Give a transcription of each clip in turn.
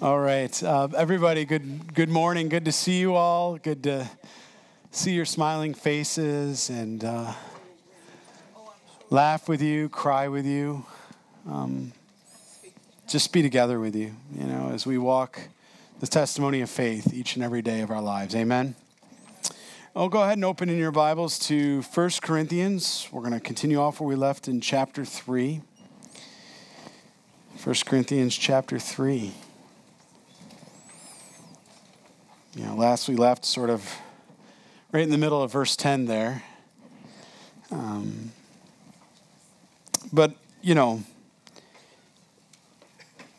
All right, uh, everybody. Good good morning. Good to see you all. Good to see your smiling faces and uh, laugh with you, cry with you, um, just be together with you. You know, as we walk the testimony of faith each and every day of our lives. Amen. Oh, go ahead and open in your Bibles to 1 Corinthians. We're going to continue off where we left in chapter 3. 1 Corinthians chapter 3. You know, last we left sort of right in the middle of verse 10 there. Um, but, you know,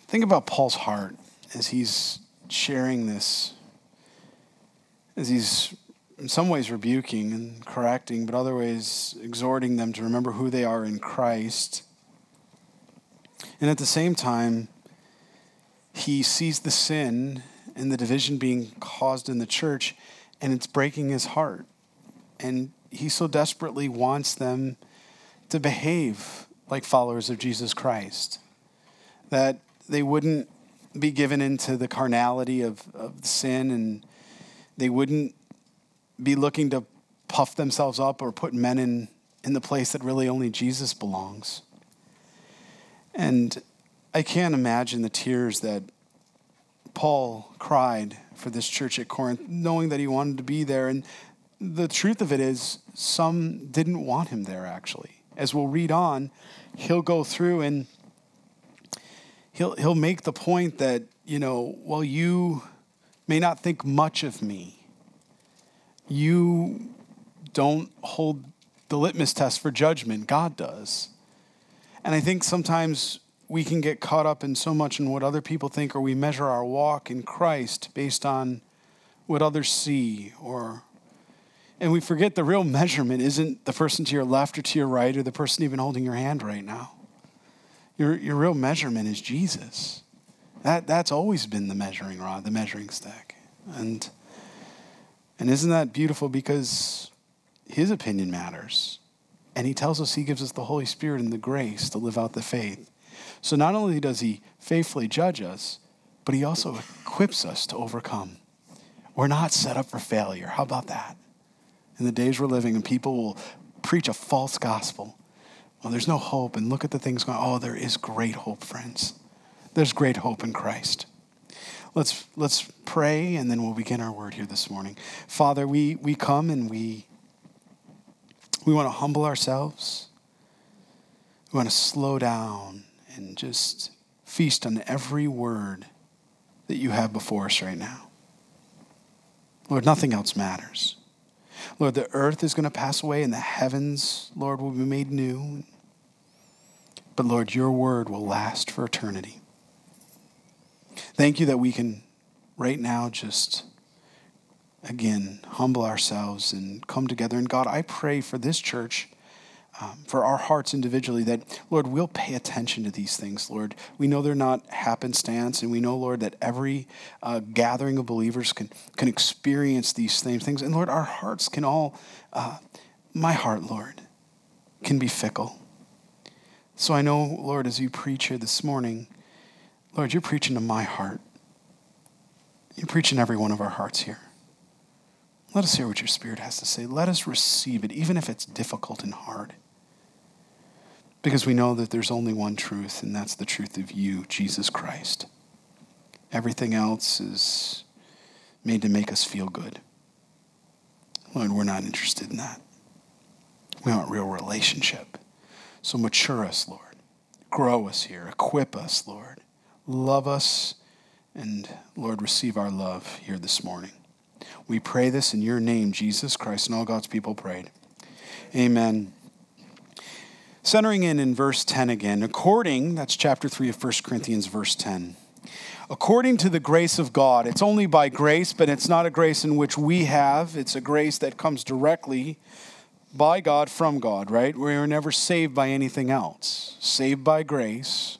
think about Paul's heart as he's sharing this, as he's in some ways rebuking and correcting, but other ways exhorting them to remember who they are in Christ. And at the same time, he sees the sin and the division being caused in the church, and it's breaking his heart. And he so desperately wants them to behave like followers of Jesus Christ, that they wouldn't be given into the carnality of, of sin and they wouldn't be looking to puff themselves up or put men in, in the place that really only Jesus belongs. And I can't imagine the tears that Paul cried for this church at Corinth, knowing that he wanted to be there. And the truth of it is, some didn't want him there, actually. As we'll read on, he'll go through and he'll, he'll make the point that, you know, well, you may not think much of me, you don't hold the litmus test for judgment, God does. And I think sometimes we can get caught up in so much in what other people think, or we measure our walk in Christ based on what others see, or and we forget the real measurement isn't the person to your left or to your right, or the person even holding your hand right now. Your, your real measurement is Jesus. That, that's always been the measuring rod, the measuring stick. And, and isn't that beautiful because his opinion matters? And he tells us he gives us the Holy Spirit and the grace to live out the faith. So not only does he faithfully judge us, but he also equips us to overcome. We're not set up for failure. How about that? In the days we're living, and people will preach a false gospel. Well, there's no hope, and look at the things going. Oh, there is great hope, friends. There's great hope in Christ. Let's let's pray, and then we'll begin our word here this morning. Father, we we come and we we want to humble ourselves. We want to slow down and just feast on every word that you have before us right now. Lord, nothing else matters. Lord, the earth is going to pass away and the heavens, Lord, will be made new. But Lord, your word will last for eternity. Thank you that we can right now just again humble ourselves and come together. And God, I pray for this church um, for our hearts individually that, Lord, we'll pay attention to these things, Lord. We know they're not happenstance, and we know, Lord, that every uh, gathering of believers can, can experience these same things. And, Lord, our hearts can all, uh, my heart, Lord, can be fickle. So I know, Lord, as you preach here this morning, Lord, you're preaching to my heart. You're preaching every one of our hearts here. Let us hear what your Spirit has to say. Let us receive it, even if it's difficult and hard. Because we know that there's only one truth, and that's the truth of you, Jesus Christ. Everything else is made to make us feel good. Lord, we're not interested in that. We want real relationship. So mature us, Lord. Grow us here. Equip us, Lord. Love us, and Lord, receive our love here this morning. We pray this in your name, Jesus Christ, and all God's people prayed. Amen. Centering in in verse 10 again, according, that's chapter 3 of 1 Corinthians, verse 10. According to the grace of God, it's only by grace, but it's not a grace in which we have. It's a grace that comes directly by God from God, right? We are never saved by anything else. Saved by grace.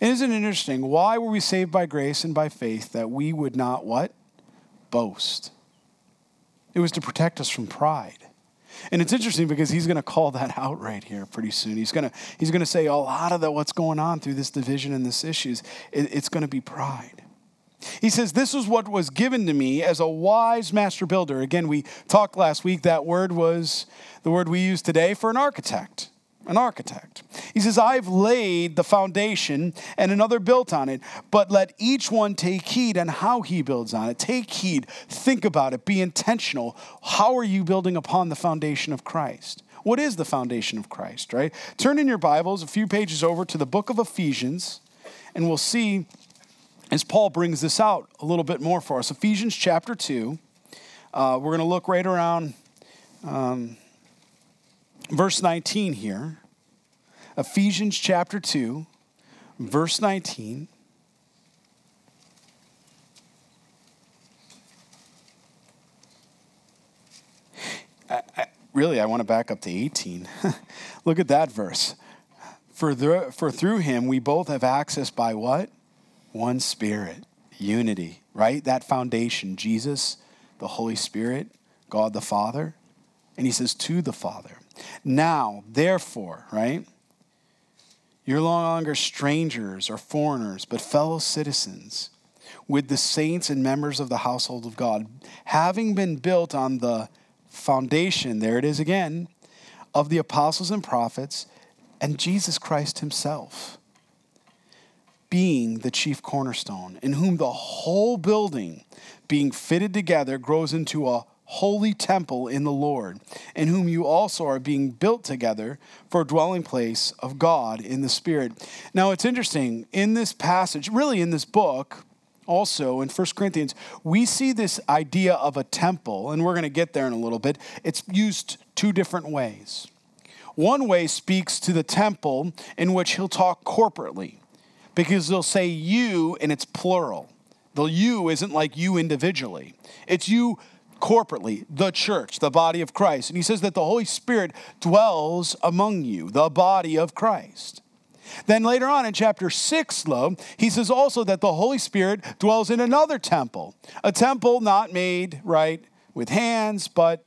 And isn't it interesting? Why were we saved by grace and by faith that we would not what? Boast. It was to protect us from pride. And it's interesting because he's going to call that out right here pretty soon. He's going to, he's going to say a lot of the, what's going on through this division and this issues, it, it's going to be pride. He says, This is what was given to me as a wise master builder. Again, we talked last week, that word was the word we use today for an architect. An architect. He says, I've laid the foundation and another built on it, but let each one take heed on how he builds on it. Take heed, think about it, be intentional. How are you building upon the foundation of Christ? What is the foundation of Christ, right? Turn in your Bibles a few pages over to the book of Ephesians, and we'll see as Paul brings this out a little bit more for us. Ephesians chapter 2. Uh, we're going to look right around um, verse 19 here. Ephesians chapter 2, verse 19. I, I, really, I want to back up to 18. Look at that verse. For, the, for through him we both have access by what? One Spirit, unity, right? That foundation, Jesus, the Holy Spirit, God the Father. And he says, to the Father. Now, therefore, right? You're no longer strangers or foreigners, but fellow citizens with the saints and members of the household of God, having been built on the foundation, there it is again, of the apostles and prophets and Jesus Christ himself, being the chief cornerstone, in whom the whole building, being fitted together, grows into a holy temple in the Lord, in whom you also are being built together for a dwelling place of God in the Spirit. Now, it's interesting, in this passage, really in this book, also in 1 Corinthians, we see this idea of a temple, and we're going to get there in a little bit. It's used two different ways. One way speaks to the temple in which he'll talk corporately, because they'll say you and it's plural. The you isn't like you individually, it's you corporately, the church, the body of Christ. And he says that the Holy Spirit dwells among you, the body of Christ. Then later on in chapter 6, though, he says also that the Holy Spirit dwells in another temple, a temple not made, right, with hands, but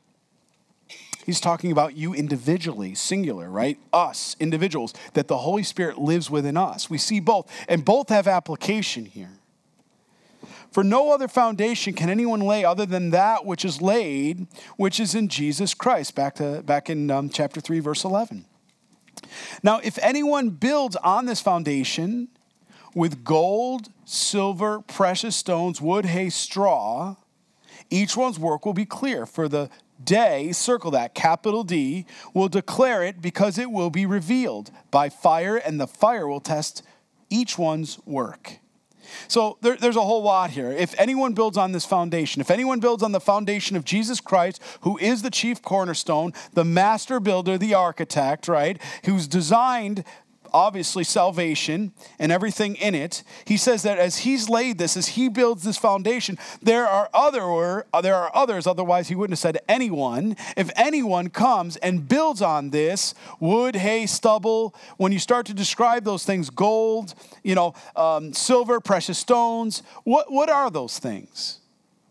he's talking about you individually, singular, right? Us, individuals, that the Holy Spirit lives within us. We see both, and both have application here. For no other foundation can anyone lay other than that which is laid, which is in Jesus Christ. Back to back in um, chapter three, verse eleven. Now, if anyone builds on this foundation with gold, silver, precious stones, wood, hay, straw, each one's work will be clear. For the day, circle that, capital D, will declare it because it will be revealed by fire, and the fire will test each one's work. So there, there's a whole lot here. If anyone builds on this foundation, if anyone builds on the foundation of Jesus Christ, who is the chief cornerstone, the master builder, the architect, right, who's designed obviously salvation and everything in it. He says that as he's laid this, as he builds this foundation, there are other or there are others. Otherwise, he wouldn't have said anyone. If anyone comes and builds on this wood, hay, stubble, when you start to describe those things, gold, you know, um, silver, precious stones, what what are those things?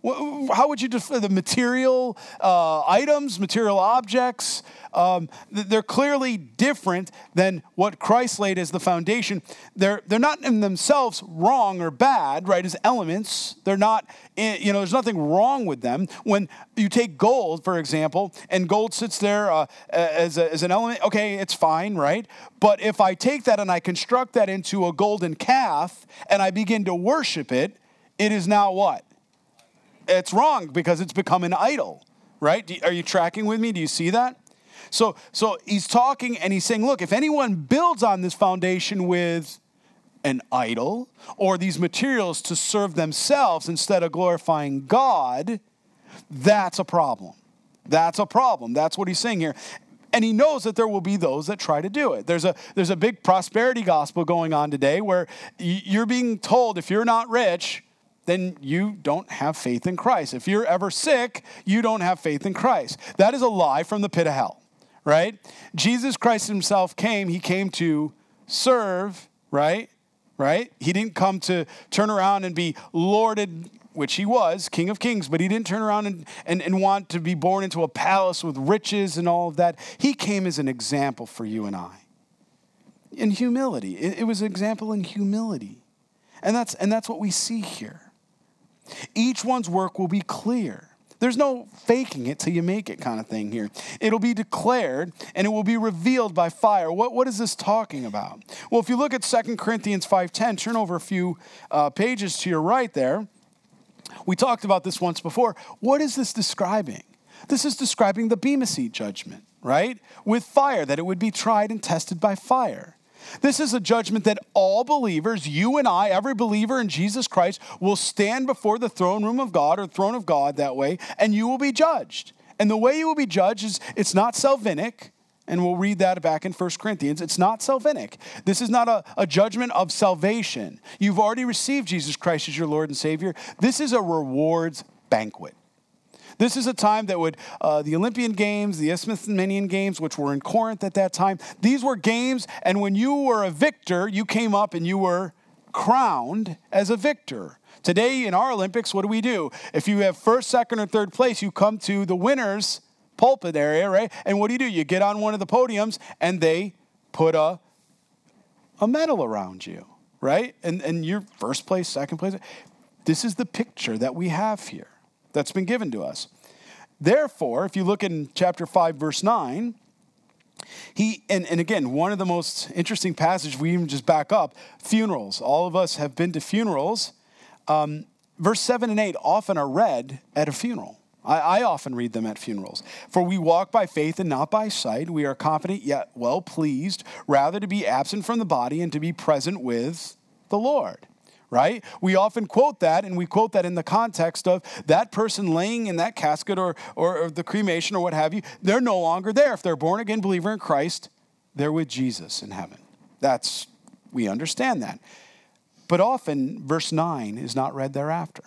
How would you define the material uh, items, material objects? Um, they're clearly different than what Christ laid as the foundation. They're, they're not in themselves wrong or bad, right, as elements. They're not, eh, you know, there's nothing wrong with them. When you take gold, for example, and gold sits there uh, as, a, as an element, okay, it's fine, right? But if I take that and I construct that into a golden calf and I begin to worship it, it is now what? It's wrong because it's become an idol, right? Are you tracking with me? Do you see that? So, so he's talking and he's saying, look, if anyone builds on this foundation with an idol or these materials to serve themselves instead of glorifying God, that's a problem. That's a problem. That's what he's saying here. And he knows that there will be those that try to do it. There's a, there's a big prosperity gospel going on today where you're being told if you're not rich, then you don't have faith in Christ. If you're ever sick, you don't have faith in Christ. That is a lie from the pit of hell, right? Jesus Christ himself came, he came to serve, right? Right? He didn't come to turn around and be lorded, which he was, King of Kings, but he didn't turn around and, and, and want to be born into a palace with riches and all of that. He came as an example for you and I. In humility. It, it was an example in humility. And that's and that's what we see here Each one's work will be clear. There's no faking it till you make it kind of thing here. It'll be declared and it will be revealed by fire. What, what is this talking about? Well, if you look at 2 Corinthians 5.10, turn over a few uh, pages to your right there. We talked about this once before. What is this describing? This is describing the Bema Seat judgment, right? With fire, that it would be tried and tested by fire. This is a judgment that all believers, you and I, every believer in Jesus Christ, will stand before the throne room of God or throne of God that way, and you will be judged. And the way you will be judged is it's not salvific, and we'll read that back in 1 Corinthians. It's not salvific. This is not a, a judgment of salvation. You've already received Jesus Christ as your Lord and Savior. This is a rewards banquet. This is a time that would, uh, the Olympian Games, the Isthmian Games, which were in Corinth at that time, these were games, and when you were a victor, you came up and you were crowned as a victor. Today in our Olympics, what do we do? If you have first, second, or third place, you come to the winners' pulpit area, right? And what do you do? You get on one of the podiums and they put a, a medal around you, right? And, and you're first place, second place. This is the picture that we have here that's been given to us. Therefore, if you look in chapter 5, verse 9, he and, and again one of the most interesting passages we even just back up funerals. All of us have been to funerals. Um, verse 7 and 8 often are read at a funeral. I, I often read them at funerals. For we walk by faith and not by sight. We are confident yet well pleased rather to be absent from the body and to be present with the lord right? We often quote that, and we quote that in the context of that person laying in that casket or, or, or, the cremation or what have you. They're no longer there. If they're born again believer in Christ, they're with Jesus in heaven. That's, we understand that. But often, verse 9 is not read thereafter.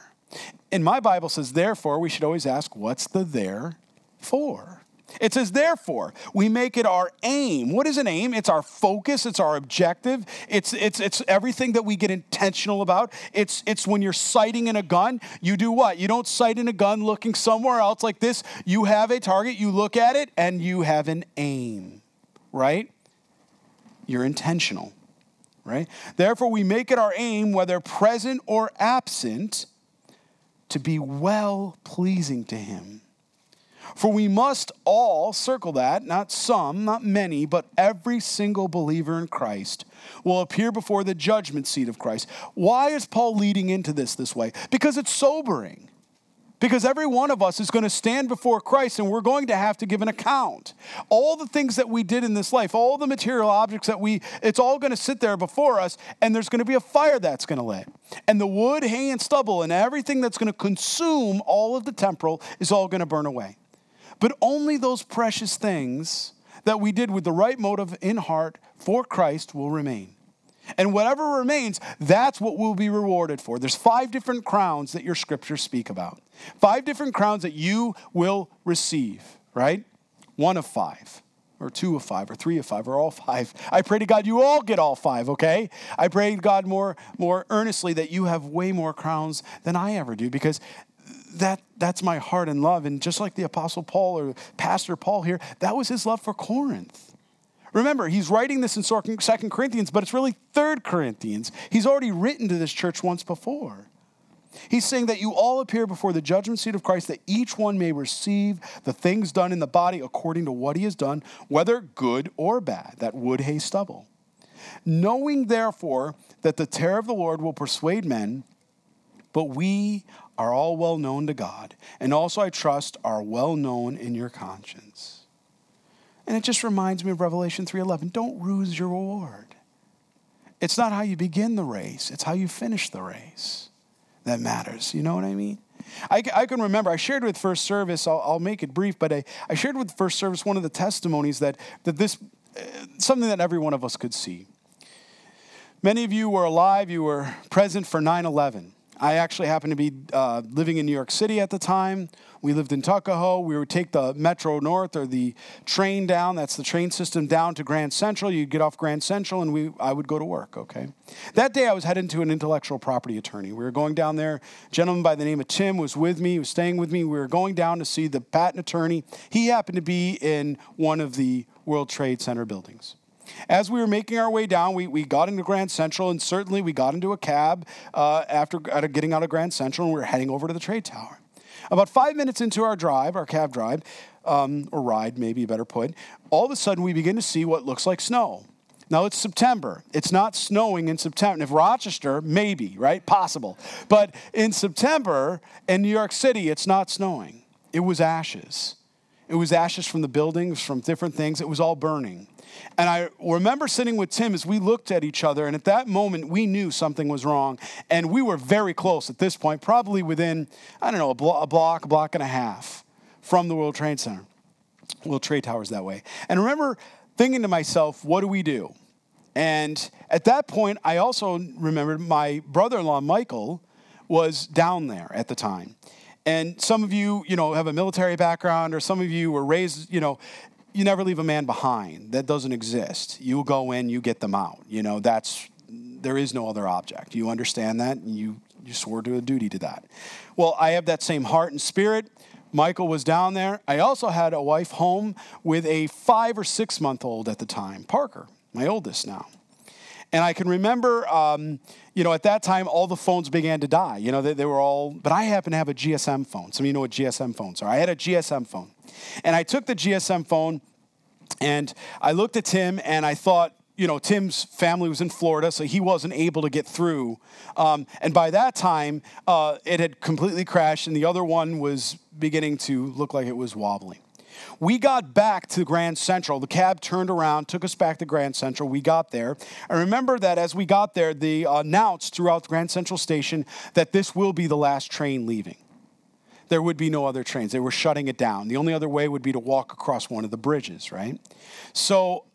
And my Bible says, therefore, we should always ask, what's the there for? It says, therefore, we make it our aim. What is an aim? It's our focus, it's our objective, it's, it's, it's everything that we get intentional about. It's, it's when you're sighting in a gun, you do what? You don't sight in a gun looking somewhere else like this. You have a target, you look at it, and you have an aim, right? You're intentional, right? Therefore, we make it our aim, whether present or absent, to be well pleasing to Him. For we must all, circle that, not some, not many, but every single believer in Christ will appear before the judgment seat of Christ. Why is Paul leading into this this way? Because it's sobering. Because every one of us is going to stand before Christ and we're going to have to give an account. All the things that we did in this life, all the material objects that we, it's all going to sit there before us and there's going to be a fire that's going to lit. And the wood, hay, and stubble and everything that's going to consume all of the temporal is all going to burn away. But only those precious things that we did with the right motive in heart for Christ will remain. And whatever remains, that's what we'll be rewarded for. There's five different crowns that your scriptures speak about. Five different crowns that you will receive, right? One of five, or two of five, or three of five, or all five. I pray to God you all get all five, okay? I pray to God more, more earnestly that you have way more crowns than I ever do because that that's my heart and love. And just like the Apostle Paul or Pastor Paul here, that was his love for Corinth. Remember, he's writing this in Second Corinthians, but it's really Third Corinthians. He's already written to this church once before. He's saying that you all appear before the judgment seat of Christ, that each one may receive the things done in the body according to what he has done, whether good or bad, that wood, hay, stubble. Knowing, therefore, that the terror of the Lord will persuade men, but we are all well known to God, and also, I trust, are well known in your conscience. And it just reminds me of Revelation 3:11. Don't lose your reward. It's not how you begin the race, it's how you finish the race that matters. You know what I mean? I, I can remember, I shared with First Service, I'll, I'll make it brief, but I, I shared with First Service one of the testimonies that, that this, uh, something that every one of us could see. Many of you were alive, you were present for 9 11. I actually happened to be uh, living in New York City at the time. We lived in Tuckahoe. We would take the Metro North or the train down. That's the train system down to Grand Central. You'd get off Grand Central, and we I would go to work. Okay. That day, I was heading to an intellectual property attorney. We were going down there. A gentleman by the name of Tim was with me. He was staying with me. We were going down to see the patent attorney. He happened to be in one of the World Trade Center buildings. As we were making our way down, we, we got into Grand Central, and certainly we got into a cab uh, after getting out of Grand Central, and we were heading over to the trade tower. About five minutes into our drive, our cab drive, um, or ride, maybe better put, all of a sudden we begin to see what looks like snow. Now it's September. It's not snowing in September. If Rochester, maybe, right? Possible. But in September in New York City, it's not snowing. It was ashes. It was ashes from the buildings, from different things. It was all burning. And I remember sitting with Tim as we looked at each other, and at that moment, we knew something was wrong. And we were very close at this point, probably within, I don't know, a, blo- a block, a block and a half from the World Trade Center. World Trade Towers that way. And remember thinking to myself, what do we do? And at that point, I also remembered my brother in law, Michael, was down there at the time. And some of you, you know, have a military background, or some of you were raised, you know, you never leave a man behind. That doesn't exist. You go in, you get them out. You know, that's there is no other object. You understand that, and you you swore to a duty to that. Well, I have that same heart and spirit. Michael was down there. I also had a wife home with a five or six month old at the time, Parker, my oldest now. And I can remember, um, you know, at that time, all the phones began to die. You know, they, they were all, but I happen to have a GSM phone. Some of you know what GSM phones are. I had a GSM phone. And I took the GSM phone and I looked at Tim and I thought, you know, Tim's family was in Florida, so he wasn't able to get through. Um, and by that time, uh, it had completely crashed, and the other one was beginning to look like it was wobbling. We got back to Grand Central. The cab turned around, took us back to Grand Central. We got there. I remember that as we got there, they announced throughout Grand Central Station that this will be the last train leaving. There would be no other trains. They were shutting it down. The only other way would be to walk across one of the bridges, right? So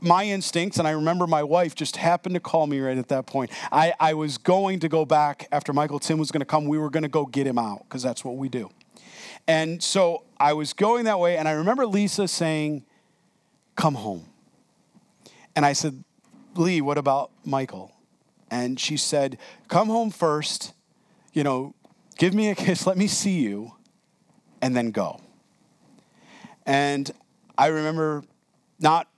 my instincts, and I remember my wife just happened to call me right at that point. I, I was going to go back after Michael Tim was going to come. We were going to go get him out because that's what we do. And so I was going that way, and I remember Lisa saying, Come home. And I said, Lee, what about Michael? And she said, Come home first, you know, give me a kiss, let me see you, and then go. And I remember not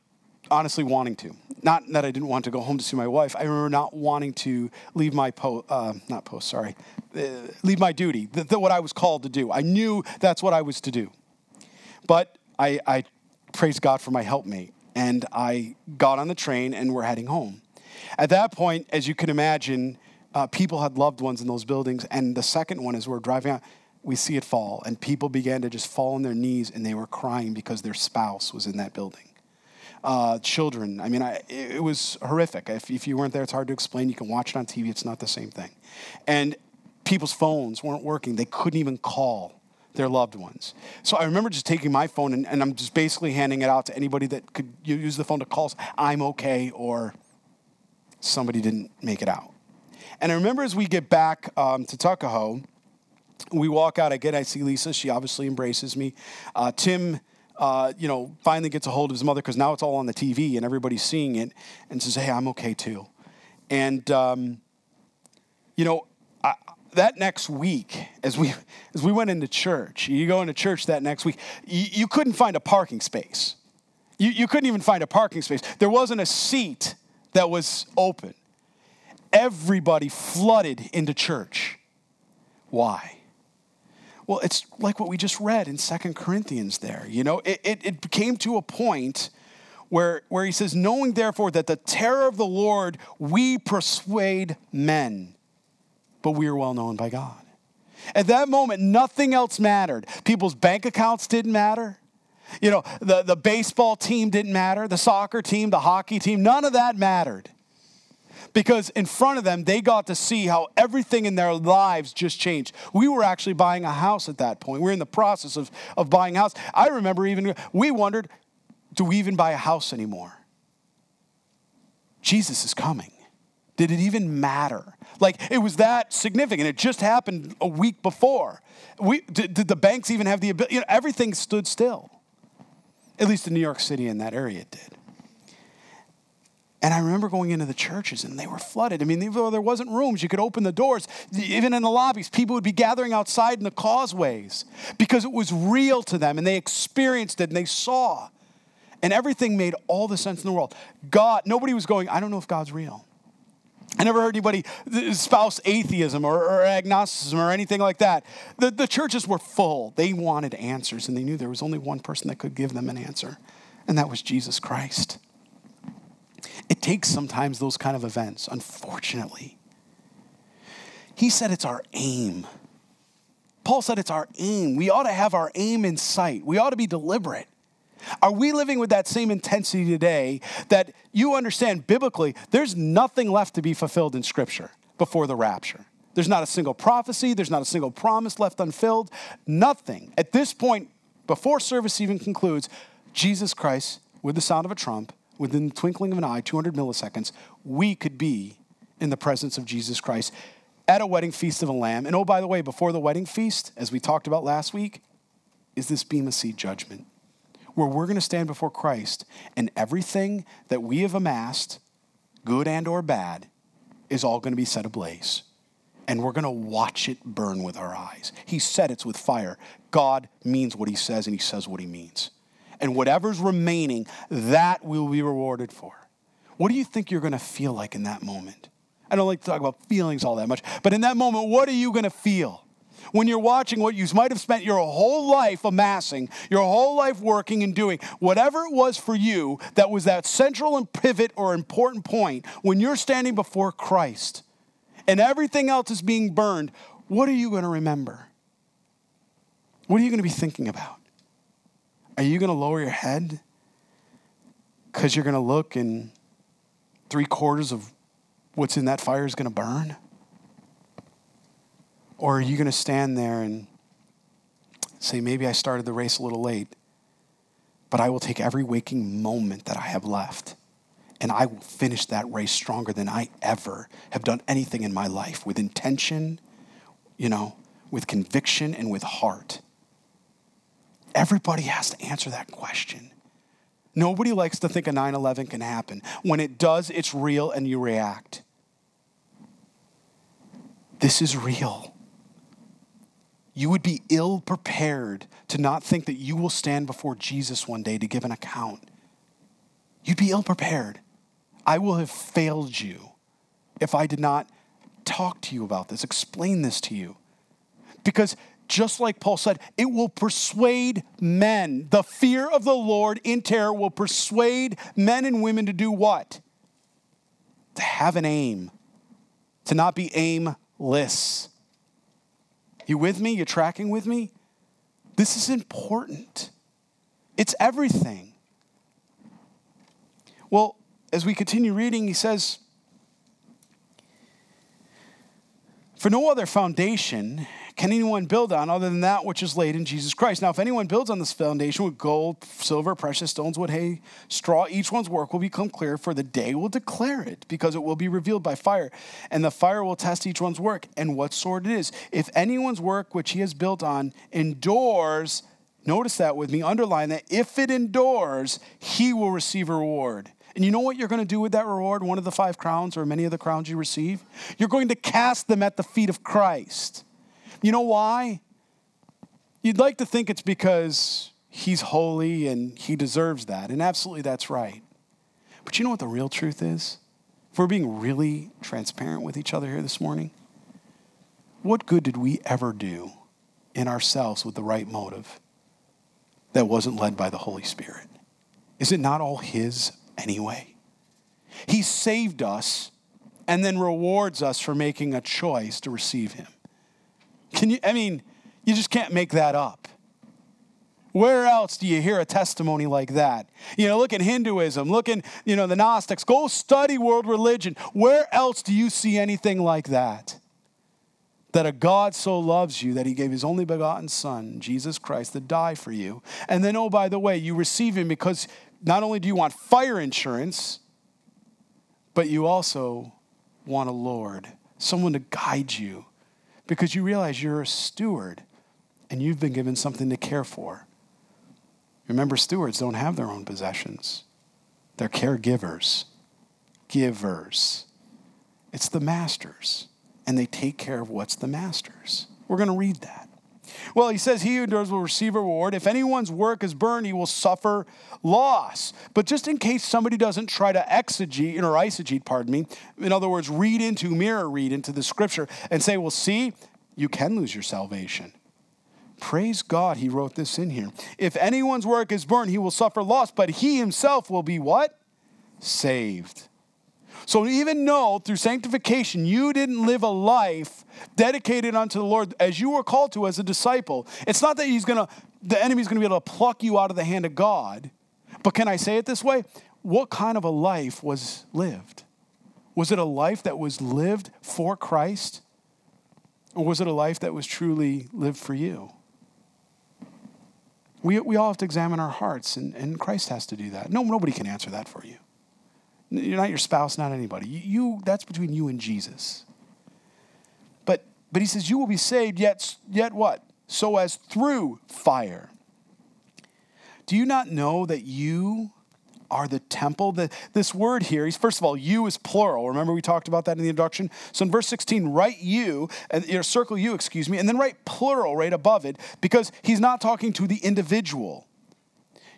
honestly wanting to. Not that I didn't want to go home to see my wife. I remember not wanting to leave my post, uh, not post, sorry, uh, leave my duty, the, the, what I was called to do. I knew that's what I was to do. But I, I praised God for my helpmate, and I got on the train and we're heading home. At that point, as you can imagine, uh, people had loved ones in those buildings. And the second one, is we're driving out, we see it fall, and people began to just fall on their knees and they were crying because their spouse was in that building uh, children. I mean, I, it was horrific. If, if you weren't there, it's hard to explain. You can watch it on TV, it's not the same thing. And people's phones weren't working, they couldn't even call their loved ones. So I remember just taking my phone and, and I'm just basically handing it out to anybody that could use the phone to call, I'm okay, or somebody didn't make it out. And I remember as we get back um, to Tuckahoe, we walk out. Get, I see Lisa. She obviously embraces me. Uh, Tim uh, you know, finally gets a hold of his mother because now it's all on the TV and everybody's seeing it and says, hey, I'm okay too. And, um, you know, I, that next week, as we, as we went into church, you go into church that next week, you, you couldn't find a parking space. You, you couldn't even find a parking space. There wasn't a seat that was open. Everybody flooded into church. Why? Well, it's like what we just read in Second Corinthians there. You know, it, it, it came to a point where, where he says, Knowing therefore that the terror of the Lord we persuade men, but we are well known by God. At that moment, nothing else mattered. People's bank accounts didn't matter. You know, the, the baseball team didn't matter, the soccer team, the hockey team, none of that mattered because in front of them, they got to see how everything in their lives just changed. We were actually buying a house at that point. We are in the process of, of buying a house. I remember even, we wondered, do we even buy a house anymore? Jesus is coming. Did it even matter? Like it was that significant. It just happened a week before. We, did, did the banks even have the ability? You know, everything stood still. At least in New York City, in that area, it did. And I remember going into the churches and they were flooded. I mean, even though there wasn't rooms, you could open the doors. Even in the lobbies, people would be gathering outside in the causeways because it was real to them and they experienced it and they saw. And everything made all the sense in the world. God, nobody was going, I don't know if God's real. I never heard anybody espouse atheism or, or, agnosticism or anything like that. The, the churches were full. They wanted answers, and they knew there was only one person that could give them an answer, and that was Jesus Christ. It takes sometimes those kind of events, unfortunately. He said it's our aim. Paul said it's our aim. We ought to have our aim in sight, we ought to be deliberate. Are we living with that same intensity today that you understand biblically there's nothing left to be fulfilled in Scripture before the rapture? There's not a single prophecy, there's not a single promise left unfilled, nothing. At this point, before service even concludes, Jesus Christ, with the sound of a trump, within the twinkling of an eye, 200 milliseconds, we could be in the presence of Jesus Christ at a wedding feast of a lamb. And oh, by the way, before the wedding feast, as we talked about last week, is this Bema Seat judgment where we're going to stand before Christ and everything that we have amassed, good and or bad, is all going to be set ablaze. And we're going to watch it burn with our eyes. He said it's with fire. God means what he says and he says what he means. And whatever's remaining, that we'll be rewarded for. What do you think you're going to feel like in that moment? I don't like to talk about feelings all that much, but in that moment, what are you going to feel? when you're watching what you might have spent your whole life amassing, your whole life working and doing, whatever it was for you that was that central and pivot or important point, when you're standing before Christ and everything else is being burned, what are you going to remember? What are you going to be thinking about? Are you going to lower your head because you're going to look and three quarters of what's in that fire is going to burn? Or are you going to stand there and say, maybe I started the race a little late, but I will take every waking moment that I have left and I will finish that race stronger than I ever have done anything in my life with intention, you know, with conviction and with heart. Everybody has to answer that question. Nobody likes to think a 9 11 can happen. When it does, it's real and you react. This is real you would be ill prepared to not think that you will stand before Jesus one day to give an account. You'd be ill prepared. I will have failed you if I did not talk to you about this, explain this to you. Because just like Paul said, it will persuade men. The fear of the Lord in terror will persuade men and women to do what? To have an aim, to not be aimless. You with me? You tracking with me? This is important. It's everything. Well, as we continue reading, he says, For no other foundation can anyone build on other than that which is laid in Jesus Christ? Now, if anyone builds on this foundation with gold, silver, precious stones, wood, hay, straw, each one's work will become clear, for the day will declare it, because it will be revealed by fire. And the fire will test each one's work and what sort it is. If anyone's work which he has built on endures, notice that with me, underline that, if it endures, he will receive a reward. And you know what you're going to do with that reward, one of the five crowns or many of the crowns you receive? You're going to cast them at the feet of Christ. You know why? You'd like to think it's because he's holy and he deserves that. And absolutely that's right. But you know what the real truth is? If we're being really transparent with each other here this morning, what good did we ever do in ourselves with the right motive that wasn't led by the Holy Spirit? Is it not all His anyway? He saved us and then rewards us for making a choice to receive Him. Can you, I mean, you just can't make that up. Where else do you hear a testimony like that? You know, look at Hinduism, look at, you know, the Gnostics. Go study world religion. Where else do you see anything like that? That a God so loves you that he gave his only begotten Son, Jesus Christ, to die for you. And then, oh, by the way, you receive him because not only do you want fire insurance, but you also want a Lord, someone to guide you, because you realize you're a steward and you've been given something to care for. Remember, stewards don't have their own possessions, they're caregivers, givers. It's the masters, and they take care of what's the masters. We're going to read that. Well, he says, He who endures will receive reward. If anyone's work is burned, he will suffer loss. But just in case somebody doesn't try to exegete, or eisegete, pardon me, in other words, read into, mirror read into the scripture and say, Well, see, you can lose your salvation. Praise God, he wrote this in here. If anyone's work is burned, he will suffer loss, but he himself will be what? Saved. So even though through sanctification you didn't live a life dedicated unto the Lord as you were called to as a disciple, it's not that he's gonna the enemy's gonna be able to pluck you out of the hand of God. But can I say it this way? What kind of a life was lived? Was it a life that was lived for Christ? Or was it a life that was truly lived for you? We, we all have to examine our hearts, and, and Christ has to do that. No, nobody can answer that for you. You're not your spouse, not anybody. You, that's between you and Jesus. But but he says you will be saved yet yet what? So as through fire. Do you not know that you are the temple? The, this word here, he's first of all, you is plural. Remember we talked about that in the introduction? So in verse 16, write you, and know, circle you, excuse me, and then write plural right above it because he's not talking to the individual.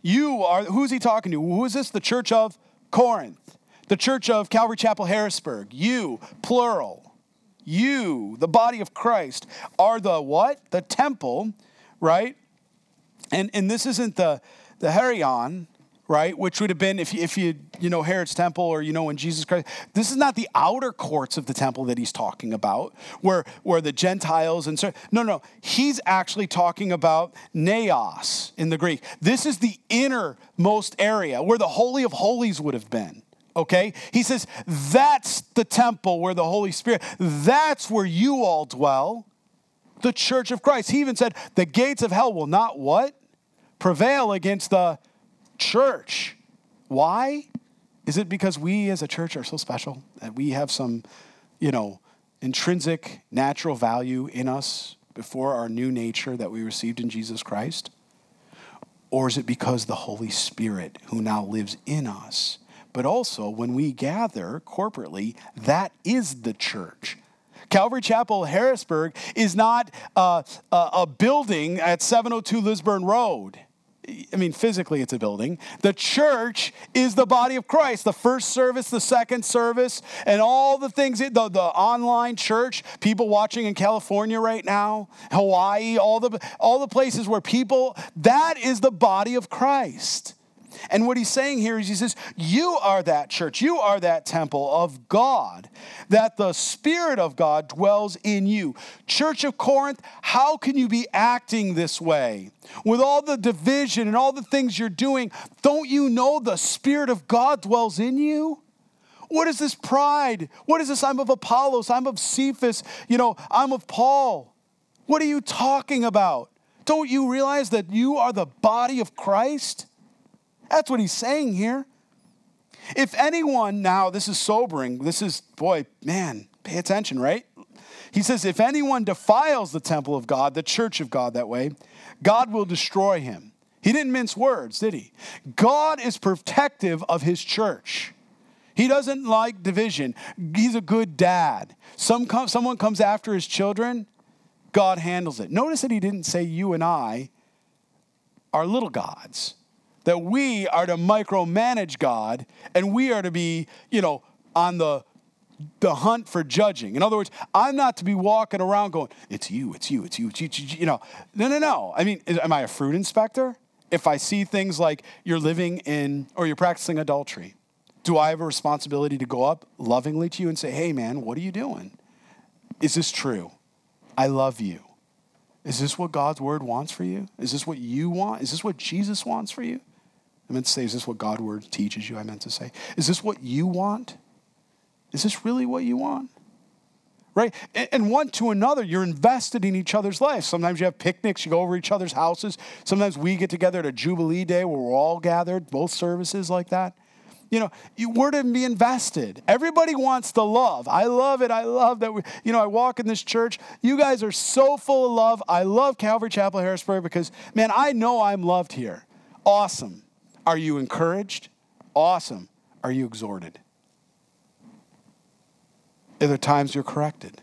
You are, who's he talking to? Who is this? The church of Corinth the church of Calvary Chapel Harrisburg, you, plural, you, the body of Christ, are the what? The temple, right? And, and this isn't the, the hieron, right? Which would have been if you, if you you know Herod's temple or you know when Jesus Christ. This is not the outer courts of the temple that he's talking about, where where the Gentiles and so no no he's actually talking about naos in the Greek. This is the innermost area where the holy of holies would have been okay? He says, that's the temple where the Holy Spirit, that's where you all dwell, the church of Christ. He even said, the gates of hell will not what? Prevail against the church. Why? Is it because we as a church are so special that we have some, you know, intrinsic natural value in us before our new nature that we received in Jesus Christ? Or is it because the Holy Spirit who now lives in us but also when we gather corporately, that is the church. Calvary Chapel Harrisburg is not uh, a building at 702 Lisburn Road. I mean, physically, it's a building. The church is the body of Christ. The first service, the second service, and all the things, the, the online church, people watching in California right now, Hawaii, all the, all the places where people, that is the body of Christ. And what he's saying here is he says, You are that church, you are that temple of God, that the Spirit of God dwells in you. Church of Corinth, how can you be acting this way? With all the division and all the things you're doing, don't you know the Spirit of God dwells in you? What is this pride? What is this? I'm of Apollos, I'm of Cephas, you know, I'm of Paul. What are you talking about? Don't you realize that you are the body of Christ? That's what he's saying here. If anyone, now this is sobering, this is, boy, man, pay attention, right? He says, if anyone defiles the temple of God, the church of God that way, God will destroy him. He didn't mince words, did he? God is protective of his church. He doesn't like division. He's a good dad. Some someone comes after his children, God handles it. Notice that he didn't say you and I are little gods that we are to micromanage God and we are to be, you know, on the the hunt for judging. In other words, I'm not to be walking around going, "It's you, it's you, it's you, it's you." It's you. you know, no, no, no. I mean, am I a fruit inspector? If I see things like you're living in or you're practicing adultery, do I have a responsibility to go up lovingly to you and say, "Hey, man, what are you doing? Is this true? I love you. Is this what God's word wants for you? Is this what you want? Is this what Jesus wants for you?" I meant to say, is this what God word teaches you? I meant to say, is this what you want? Is this really what you want? Right? And one to another, you're invested in each other's lives. Sometimes you have picnics, you go over each other's houses. Sometimes we get together at a Jubilee Day where we're all gathered, both services like that. You know, we're to be invested. Everybody wants the love. I love it. I love that we, you know, I walk in this church. You guys are so full of love. I love Calvary Chapel Harrisburg because, man, I know I'm loved here. Awesome. Are you encouraged? Awesome. Are you exhorted? Are there times you're corrected?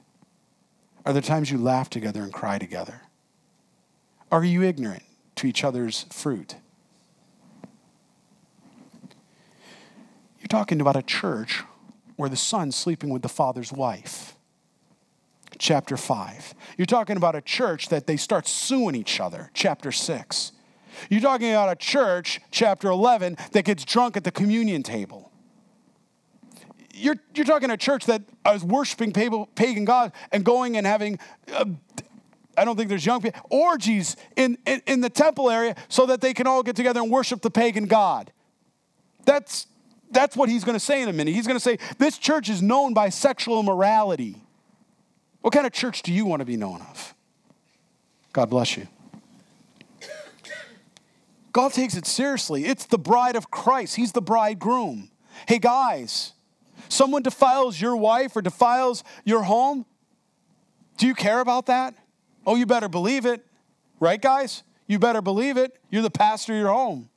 Are there times you laugh together and cry together? Are you ignorant to each other's fruit? You're talking about a church where the son's sleeping with the father's wife. Chapter 5. You're talking about a church that they start suing each other. Chapter 6. You're talking about a church, chapter 11, that gets drunk at the communion table. You're, you're talking a church that is worshiping pagan God and going and having, uh, I don't think there's young people, orgies in, in, in the temple area so that they can all get together and worship the pagan God. That's, that's what he's going to say in a minute. He's going to say, This church is known by sexual immorality. What kind of church do you want to be known of? God bless you. God takes it seriously. It's the bride of Christ, He's the bridegroom. Hey, guys, someone defiles your wife or defiles your home, do you care about that? Oh, you better believe it. Right, guys? You better believe it. You're the pastor of your home,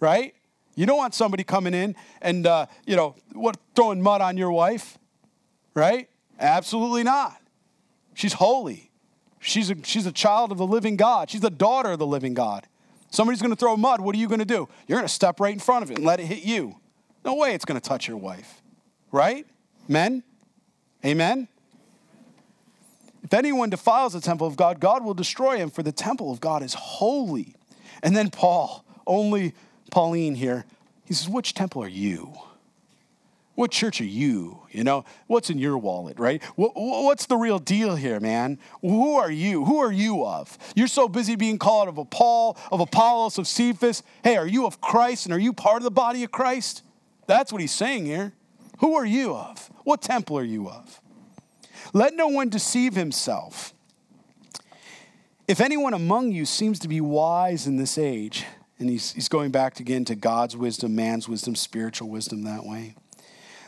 right? You don't want somebody coming in and, uh, you know, what, throwing mud on your wife, right? Absolutely not. She's holy. She's a, she's a child of the living God. She's a daughter of the living God. Somebody's going to throw mud. What are you going to do? You're going to step right in front of it and let it hit you. No way it's going to touch your wife. Right? Men? Amen? If anyone defiles the temple of God, God will destroy him, for the temple of God is holy. And then Paul, only Pauline here, he says, Which temple are you? What church are you? You know, what's in your wallet, right? What's the real deal here, man? Who are you? Who are you of? You're so busy being called of a Paul, of Apollos, of Cephas. Hey, are you of Christ and are you part of the body of Christ? That's what he's saying here. Who are you of? What temple are you of? Let no one deceive himself. If anyone among you seems to be wise in this age, and he's, he's going back again to God's wisdom, man's wisdom, spiritual wisdom that way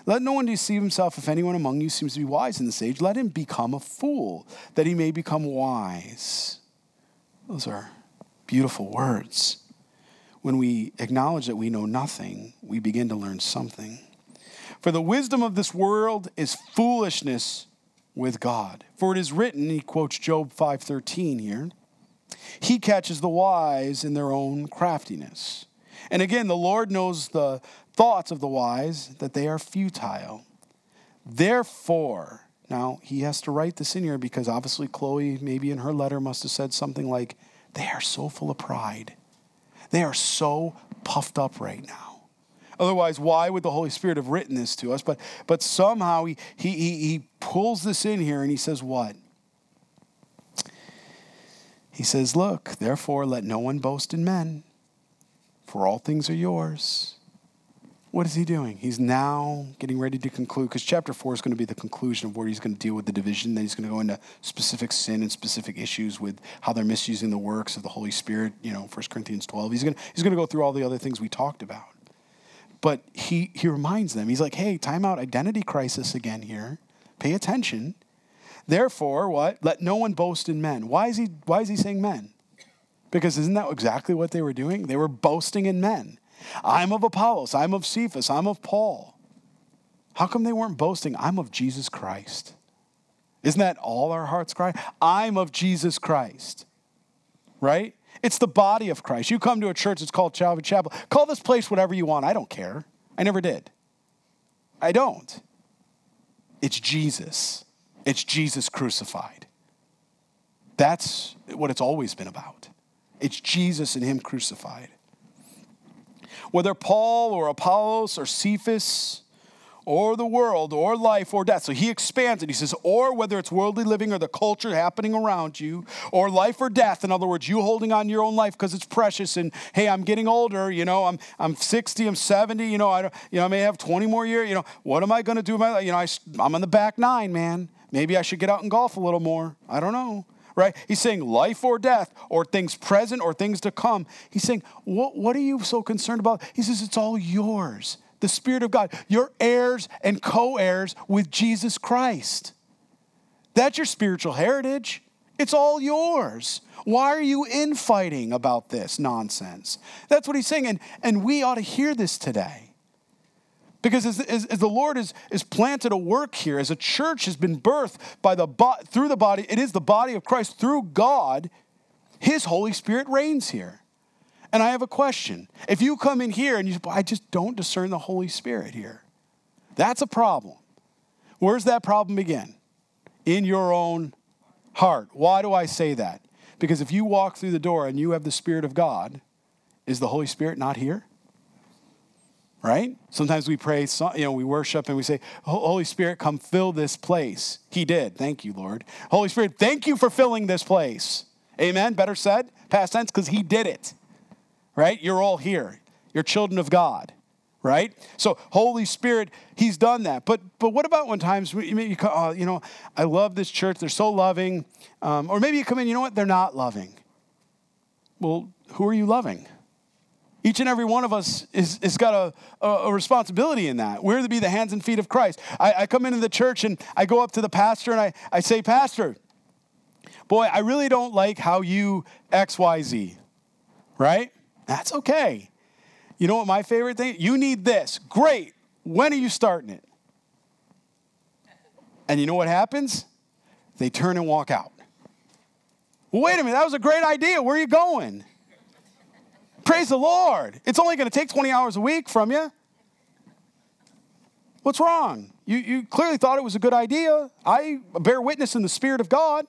let no one deceive himself. If anyone among you seems to be wise in this age, let him become a fool, that he may become wise. Those are beautiful words. When we acknowledge that we know nothing, we begin to learn something. For the wisdom of this world is foolishness with God. For it is written, he quotes Job 5:13 here. He catches the wise in their own craftiness. And again, the Lord knows the thoughts of the wise that they are futile. Therefore, now he has to write this in here because obviously Chloe, maybe in her letter, must have said something like, They are so full of pride. They are so puffed up right now. Otherwise, why would the Holy Spirit have written this to us? But, but somehow he, he, he, pulls this in here and he says, What? He says, Look, therefore, let no one boast in men, for all things are yours what is he doing? He's now getting ready to conclude because chapter four is going to be the conclusion of where he's going to deal with the division. Then he's going to go into specific sin and specific issues with how they're misusing the works of the Holy Spirit. You know, 1 Corinthians 12. He's going to, he's going to go through all the other things we talked about. But he, he reminds them, he's like, hey, time out, identity crisis again here. Pay attention. Therefore, what? Let no one boast in men. Why is he, why is he saying men? Because isn't that exactly what they were doing? They were boasting in men. I'm of Apollos, I'm of Cephas, I'm of Paul. How come they weren't boasting? I'm of Jesus Christ. Isn't that all our hearts cry? I'm of Jesus Christ. Right? It's the body of Christ. You come to a church, it's called Calvary Chapel. Call this place whatever you want. I don't care. I never did. I don't. It's Jesus. It's Jesus crucified. That's what it's always been about. It's Jesus and Him crucified whether Paul or Apollos or Cephas or the world or life or death. So he expands it. He says, or whether it's worldly living or the culture happening around you, or life or death. In other words, you holding on your own life because it's precious. And hey, I'm getting older. You know, I'm I'm 60, I'm 70. You know, I don't, you know I may have 20 more years. You know, what am I going to do? My, you know, I, I'm on the back nine, man. Maybe I should get out and golf a little more. I don't know right? He's saying life or death, or things present or things to come. He's saying, what, what are you so concerned about? He says, it's all yours. The Spirit of God. You're heirs and co heirs with Jesus Christ. That's your spiritual heritage. It's all yours. Why are you infighting about this nonsense? That's what he's saying. And, and we ought to hear this today. Because as, as, as, the Lord is, is planted a work here, as a church has been birthed by the through the body, it is the body of Christ through God. His Holy Spirit reigns here. And I have a question. If you come in here and you say, I just don't discern the Holy Spirit here, that's a problem. Where's that problem begin? In your own heart. Why do I say that? Because if you walk through the door and you have the Spirit of God, is the Holy Spirit not here? Right? Sometimes we pray, you know, we worship and we say, Holy Spirit, come fill this place. He did. Thank you, Lord. Holy Spirit, thank you for filling this place. Amen. Better said, past tense, because He did it. Right? You're all here. You're children of God right? So Holy Spirit, He's done that. But but what about when times you, you, oh, you know, I love this church. They're so loving, um, or maybe you come in, you know what? They're not loving. Well, who are you loving? Each and every one of us is, is got a, a, responsibility in that. We're to be the hands and feet of Christ. I, I come into the church and I go up to the pastor and I, I say, Pastor, boy, I really don't like how you XYZ, right? That's okay. You know what my favorite thing? You need this. Great. When are you starting it? And you know what happens? They turn and walk out. Well, wait a minute, that was a great idea. Where are you going? Praise the Lord. It's only going to take 20 hours a week from you. What's wrong? You, you clearly thought it was a good idea. I bear witness in the Spirit of God.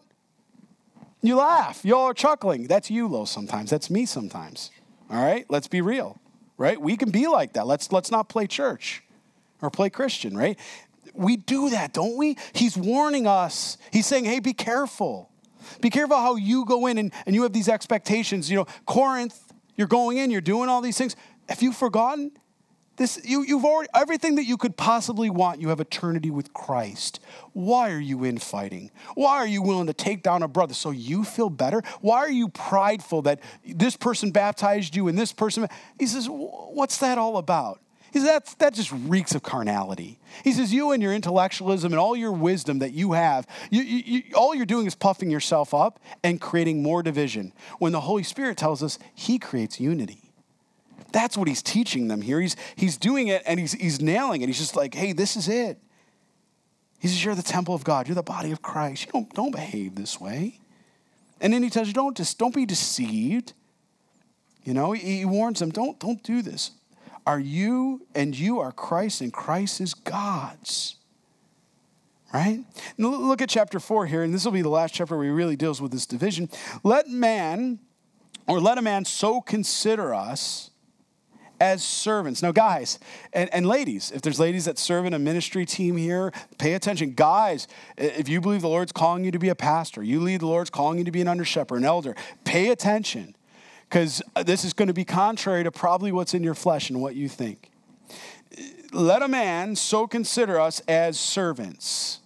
You laugh. Y'all are chuckling. That's you, Lo, sometimes. That's me sometimes. All right? Let's be real right? We can be like that. Let's let's not play church or play Christian, right? We do that, don't we? He's warning us. He's saying, hey, be careful. Be careful how you go in and, and you have these expectations. You know, Corinth, you're going in, you're doing all these things. Have you forgotten? This, you, you've already, everything that you could possibly want, you have eternity with Christ. Why are you infighting? Why are you willing to take down a brother so you feel better? Why are you prideful that this person baptized you and this person? He says, What's that all about? He says, that just reeks of carnality. He says, You and your intellectualism and all your wisdom that you have, you, you, you, all you're doing is puffing yourself up and creating more division. When the Holy Spirit tells us He creates unity. That's what he's teaching them here. He's, he's doing it and he's, he's nailing it. He's just like, hey, this is it. He says, You're the temple of God. You're the body of Christ. You don't, don't behave this way. And then he tells you, don't, just, don't be deceived. You know, he, he warns them, don't, don't do this. Are you and you are Christ and Christ is God's? Right? Look at chapter 4 here, and this will be the last chapter where he really deals with this division. Let man, or let a man so consider us as servants. Now, guys and, and ladies, if there's ladies that serve in a ministry team here, pay attention. Guys, if you believe the Lord's calling you to be a pastor, you lead the Lord's calling you to be an under shepherd, an elder, pay attention because uh, this is going to be contrary to probably what's in your flesh and what you think. Let a man so consider us as servants.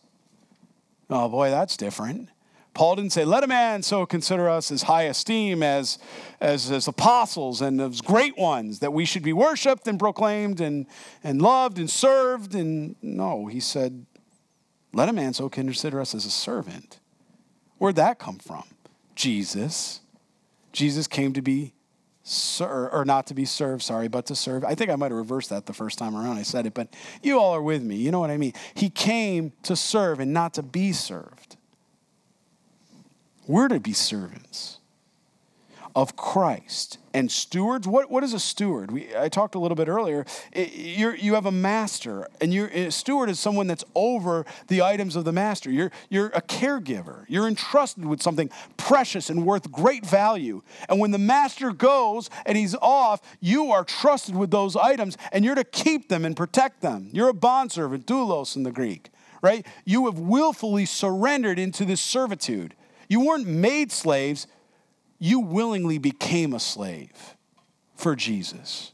Oh boy, that's different. Paul didn't say, let a man so consider us as high esteem as, as, as apostles and as great ones, that we should be worshiped and proclaimed and, and loved and served. And no, he said, let a man so consider us as a servant. Where'd that come from? Jesus. Jesus came to be serve, or not to be served, sorry, but to serve. I think I might have reversed that the first time around I said it, but you all are with me. You know what I mean? He came to serve and not to be served. We're to be servants of Christ and stewards. What, what is a steward? We, I talked a little bit earlier. You're, you have a master, and you're, a steward is someone that's over the items of the master. You're, you're a caregiver. You're entrusted with something precious and worth great value. And when the master goes and he's off, you are trusted with those items, and you're to keep them and protect them. You're a bondservant, doulos in the Greek, right? You have willfully surrendered into this servitude. You weren't made slaves, you willingly became a slave for Jesus.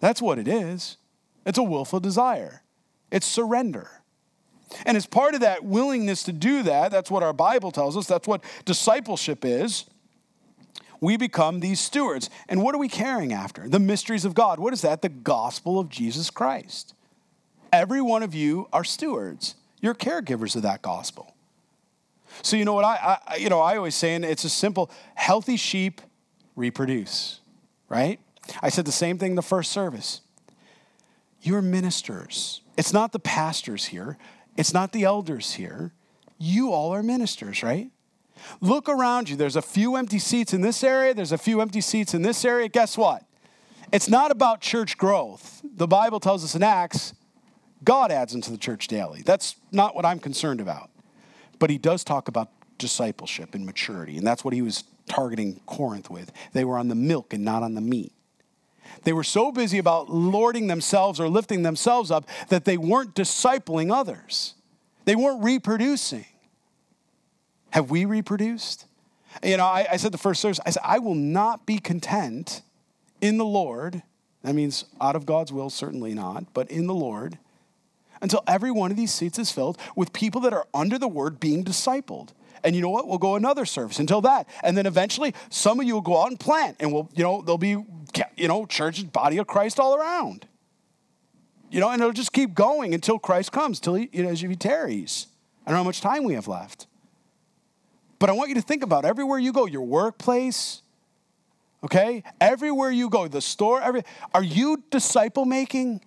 That's what it is. It's a willful desire, it's surrender. And as part of that willingness to do that, that's what our Bible tells us, that's what discipleship is. We become these stewards. And what are we carrying after? The mysteries of God. What is that? The gospel of Jesus Christ. Every one of you are stewards. You're caregivers of that gospel. So you know what I, I you know I always say, and it's a simple: healthy sheep reproduce, right? I said the same thing the first service. You're ministers. It's not the pastors here. It's not the elders here. You all are ministers, right? Look around you. There's a few empty seats in this area, there's a few empty seats in this area. Guess what? It's not about church growth. The Bible tells us in Acts, God adds into the church daily. That's not what I'm concerned about. But he does talk about discipleship and maturity, and that's what he was targeting Corinth with. They were on the milk and not on the meat. They were so busy about lording themselves or lifting themselves up that they weren't discipling others. They weren't reproducing. Have we reproduced? You know, I, I said the first service, I said, I will not be content in the Lord. That means out of God's will, certainly not, but in the Lord, until every one of these seats is filled with people that are under the word being discipled. And you know what? We'll go another service until that. And then eventually, some of you will go out and plant, and we'll, you know, there'll be, you know, church, body of Christ all around. You know, and it'll just keep going until Christ comes, till he, you know, as he tarries. I don't know how much time we have left. But I want you to think about everywhere you go, your workplace, okay? Everywhere you go, the store, every, are you disciple making?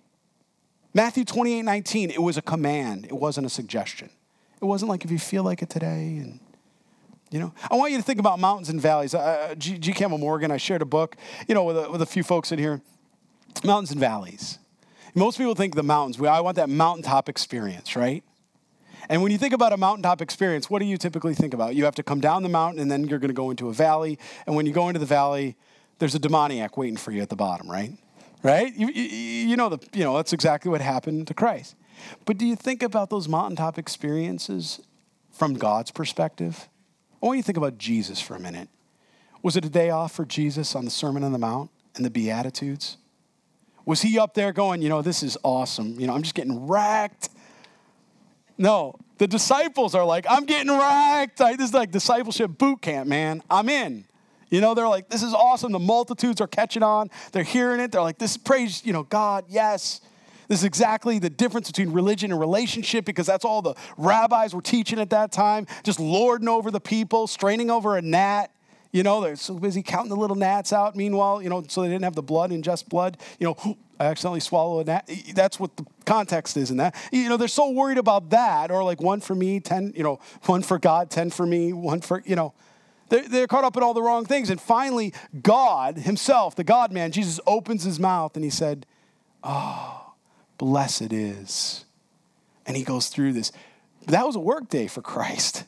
Matthew 28 19, it was a command, it wasn't a suggestion. It wasn't like if you feel like it today and you know, I want you to think about mountains and valleys. Uh, G. G. Campbell Morgan, I shared a book, you know, with a, with a few folks in here. Mountains and valleys. Most people think the mountains. We, I want that mountaintop experience, right? And when you think about a mountaintop experience, what do you typically think about? You have to come down the mountain and then you're going to go into a valley. And when you go into the valley, there's a demoniac waiting for you at the bottom, right? Right? You, you, you know the you know that's exactly what happened to Christ. But do you think about those mountaintop experiences from God's perspective? I want you to think about Jesus for a minute. Was it a day off for Jesus on the Sermon on the Mount and the Beatitudes? Was he up there going, you know, this is awesome. You know, I'm just getting wrecked. No, the disciples are like, I'm getting wrecked. This is like discipleship boot camp, man. I'm in. You know, they're like, this is awesome. The multitudes are catching on. They're hearing it. They're like, this praise, you know, God, yes. This is exactly the difference between religion and relationship because that's all the rabbis were teaching at that time, just lording over the people, straining over a gnat. You know, they're so busy counting the little gnats out. Meanwhile, you know, so they didn't have the blood, and just blood. You know, I accidentally swallow a gnat. That's what the context is in that. You know, they're so worried about that, or like one for me, 10, you know, one for God, 10 for me, one for, you know. They're, they're caught up in all the wrong things. And finally, God Himself, the God man, Jesus opens his mouth and He said, Oh, blessed is. And He goes through this. That was a work day for Christ.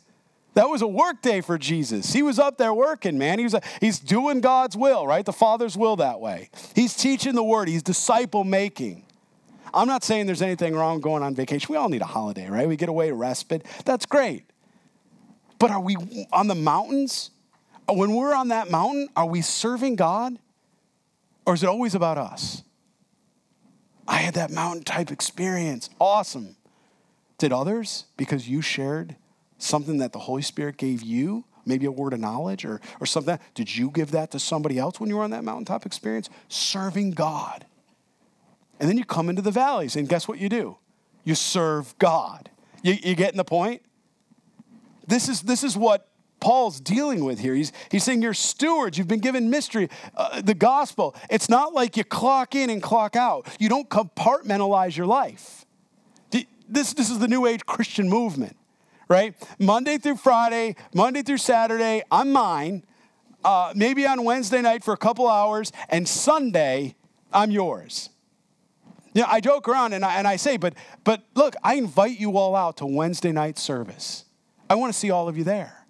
That was a work day for Jesus. He was up there working, man. He was a, he's doing God's will, right? The Father's will that way. He's teaching the word. He's disciple making. I'm not saying there's anything wrong going on vacation. We all need a holiday, right? We get away respite. That's great. But are we on the mountains? Uh, when we're on that mountain, are we serving God? Or is it always about us? I had that mountain type experience. Awesome. Did others, because you shared something that the Holy Spirit gave you, maybe a word of knowledge or, or something. Did you give that to somebody else when you were on that mountaintop experience? Serving God. And then you come into the valleys, and guess what you do? You serve God. You, you getting the point? This is, this is what Paul's dealing with here. He's, he's saying you're stewards. You've been given mystery, uh, the gospel. It's not like you clock in and clock out. You don't compartmentalize your life. This, this is the new age Christian movement right? Monday through Friday, Monday through Saturday, I'm mine. Uh, maybe on Wednesday night for a couple hours, and Sunday, I'm yours. You know, I joke around and I, and I say, but, but look, I invite you all out to Wednesday night service. I want to see all of you there.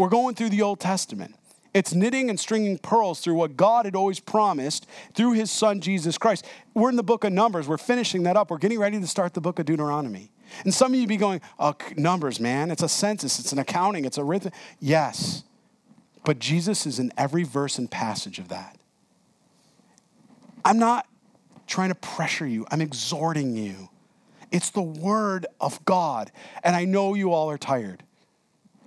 We're going through the Old Testament. It's knitting and stringing pearls through what God had always promised through his son Jesus Christ. We're in the book of Numbers. We're finishing that up. We're getting ready to start the book of Deuteronomy. And some of you be going, oh, numbers, man. It's a census, it's an accounting, it's a rhythm. Yes. But Jesus is in every verse and passage of that. I'm not trying to pressure you, I'm exhorting you. It's the word of God. And I know you all are tired.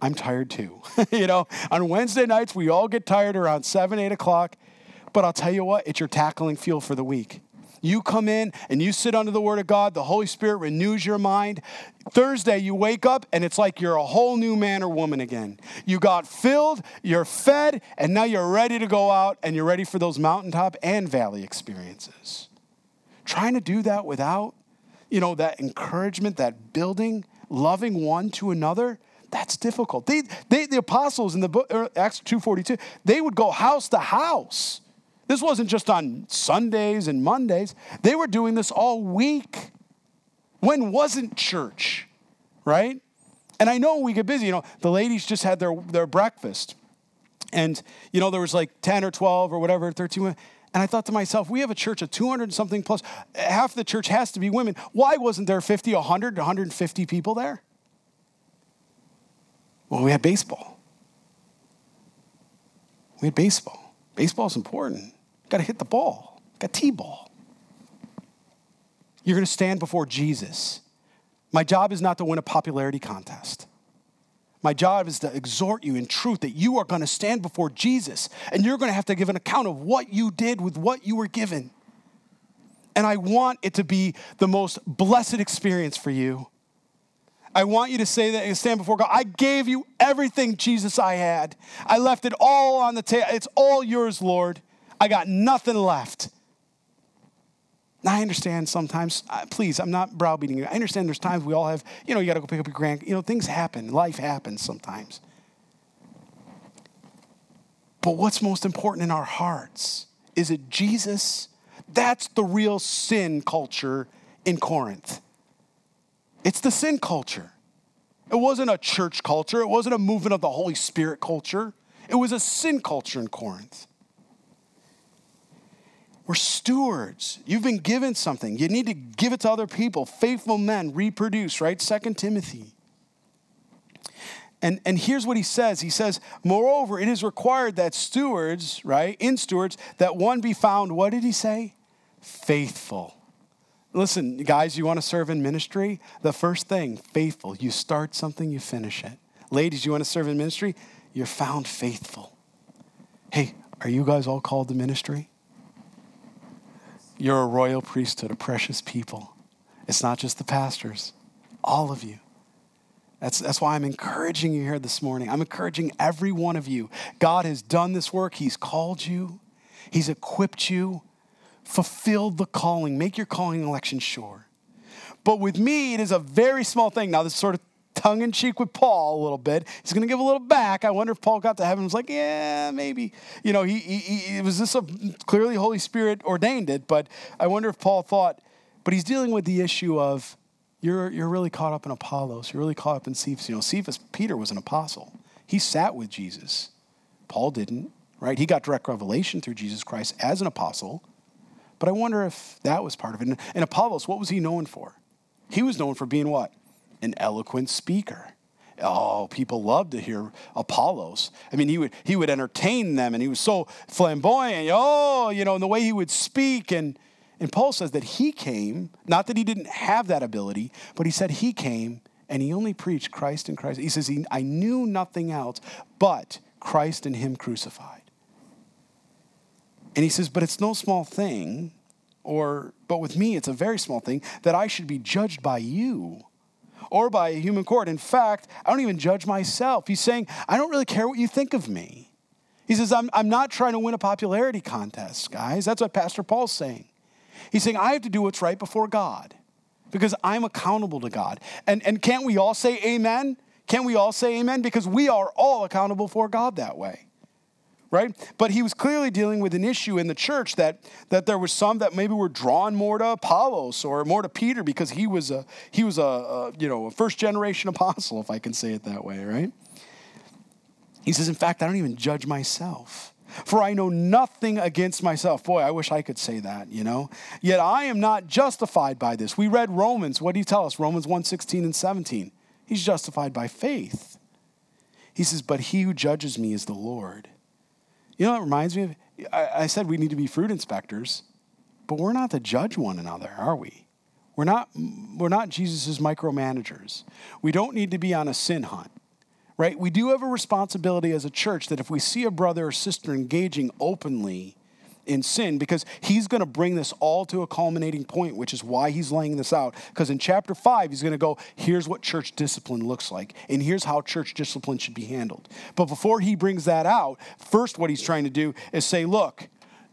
I'm tired too. you know, on Wednesday nights, we all get tired around 7, 8 o'clock. But I'll tell you what, it's your tackling fuel for the week. You come in and you sit under the Word of God, the Holy Spirit renews your mind. Thursday, you wake up and it's like you're a whole new man or woman again. You got filled, you're fed, and now you're ready to go out and you're ready for those mountaintop and valley experiences. Trying to do that without, you know, that encouragement, that building, loving one to another, That's difficult. They, they, the apostles in the book, er, Acts 2.42, they would go house to house. This wasn't just on Sundays and Mondays. They were doing this all week. When wasn't church, right? And I know we get busy. You know, the ladies just had their, their breakfast. And, you know, there was like 10 or 12 or whatever, 13 women. And I thought to myself, we have a church of 200 something plus. Half the church has to be women. Why wasn't there 50, 100, 150 people there? Well, we had baseball. We had baseball. Baseball's important. Got to hit the ball. Got T-ball. You're going to stand before Jesus. My job is not to win a popularity contest. My job is to exhort you in truth that you are going to stand before Jesus and you're going to have to give an account of what you did with what you were given. And I want it to be the most blessed experience for you. I want you to say that and stand before God. I gave you everything, Jesus, I had. I left it all on the table. It's all yours, Lord. I got nothing left. Now, I understand sometimes, uh, please, I'm not browbeating you. I understand there's times we all have, you know, you got to go pick up your grand, you know, things happen. Life happens sometimes. But what's most important in our hearts? Is it Jesus? That's the real sin culture in Corinth. It's the sin culture. It wasn't a church culture, it wasn't a movement of the Holy Spirit culture. It was a sin culture in Corinth. We're stewards. You've been given something. You need to give it to other people. Faithful men reproduce, right? Second Timothy. And, and here's what he says. He says, Moreover, it is required that stewards, right, in stewards, that one be found, what did he say? Faithful. Listen, guys, you want to serve in ministry? The first thing, faithful. You start something, you finish it. Ladies, you want to serve in ministry? You're found faithful. Hey, are you guys all called to ministry? You're a royal priesthood, a precious people. It's not just the pastors, all of you. That's, that's why I'm encouraging you here this morning. I'm encouraging every one of you. God has done this work, He's called you, He's equipped you. Fulfill the calling, make your calling election sure. But with me, it is a very small thing. Now, this sort of tongue in cheek with Paul a little bit. He's going to give a little back. I wonder if Paul got to heaven and was like, yeah, maybe. You know, he, he, he was this a, clearly Holy Spirit ordained it, but I wonder if Paul thought, but he's dealing with the issue of you're, you're really caught up in Apollos. You're really caught up in Cephas. You know, Cephas, Peter was an apostle. He sat with Jesus. Paul didn't, right? He got direct revelation through Jesus Christ as an apostle. But I wonder if that was part of it. And Apollos, what was he known for? He was known for being what? an eloquent speaker. Oh, people loved to hear Apollos. I mean, he would he would entertain them, and he was so flamboyant. Oh, you know, and the way he would speak, and and Paul says that he came, not that he didn't have that ability, but he said he came and he only preached Christ and Christ. He says, he, I knew nothing else but Christ and him crucified. And he says, but it's no small thing, or but with me it's a very small thing that I should be judged by you or by a human court. In fact, I don't even judge myself. He's saying, I don't really care what you think of me. He says, I'm, I'm not trying to win a popularity contest, guys. That's what Pastor Paul's saying. He's saying, I have to do what's right before God because I'm accountable to God. And, and can't we all say amen? Can't we all say amen? Because we are all accountable for God that way right? But he was clearly dealing with an issue in the church that, that there was some that maybe were drawn more to Apollos or more to Peter because he was a he was a, a you know a first generation apostle, if I can say it that way, right? He says, in fact, I don't even judge myself. For I know nothing against myself. Boy, I wish I could say that, you know. Yet I am not justified by this. We read Romans. What do you tell us? Romans 1 16 and 17. He's justified by faith. He says, But he who judges me is the Lord. You know, it reminds me of, I, I said we need to be fruit inspectors, but we're not to judge one another, are we? We're not, we're not Jesus' micromanagers. We don't need to be on a sin hunt, right? We do have a responsibility as a church that if we see a brother or sister engaging openly in sin because he's going to bring this all to a culminating point, which is why he's laying this out. Because in chapter five, he's going to go, here's what church discipline looks like, and here's how church discipline should be handled. But before he brings that out, first, what he's trying to do is say, look,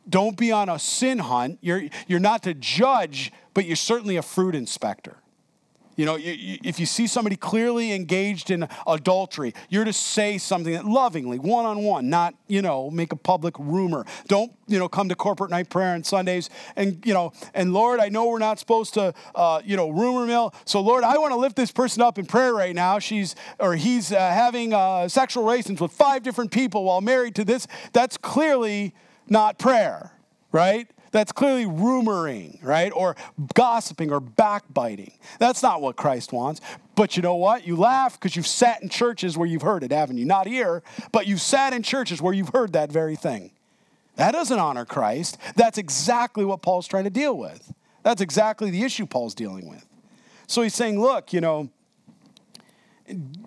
don't be on a sin hunt. You're, you're not to judge, but you're certainly a fruit inspector. You know, if you see somebody clearly engaged in adultery, you're to say something that lovingly, one on one, not, you know, make a public rumor. Don't, you know, come to corporate night prayer on Sundays and, you know, and Lord, I know we're not supposed to, uh, you know, rumor mill. So, Lord, I want to lift this person up in prayer right now. She's, or he's uh, having uh, sexual relations with five different people while married to this. That's clearly not prayer, right? That's clearly rumoring, right? Or gossiping or backbiting. That's not what Christ wants. But you know what? You laugh because you've sat in churches where you've heard it, haven't you? Not here, but you've sat in churches where you've heard that very thing. That doesn't honor Christ. That's exactly what Paul's trying to deal with. That's exactly the issue Paul's dealing with. So he's saying, look, you know,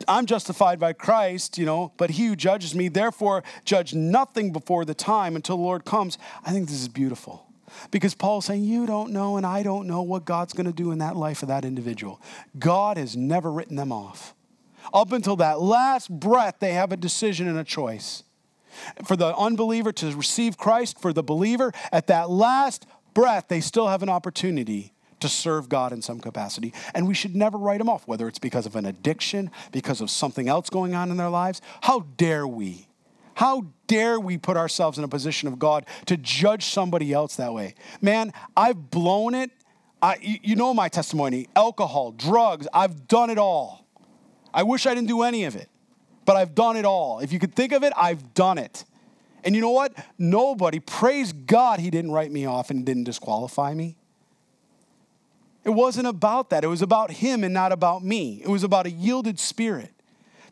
I'm justified by Christ, you know, but he who judges me, therefore, judge nothing before the time until the Lord comes. I think this is beautiful. Because Paul's saying, You don't know, and I don't know what God's going to do in that life of that individual. God has never written them off. Up until that last breath, they have a decision and a choice. For the unbeliever to receive Christ, for the believer, at that last breath, they still have an opportunity to serve God in some capacity. And we should never write them off, whether it's because of an addiction, because of something else going on in their lives. How dare we? How dare we put ourselves in a position of God to judge somebody else that way? Man, I've blown it. I, you know my testimony alcohol, drugs, I've done it all. I wish I didn't do any of it, but I've done it all. If you could think of it, I've done it. And you know what? Nobody, praise God, He didn't write me off and didn't disqualify me. It wasn't about that. It was about Him and not about me. It was about a yielded spirit.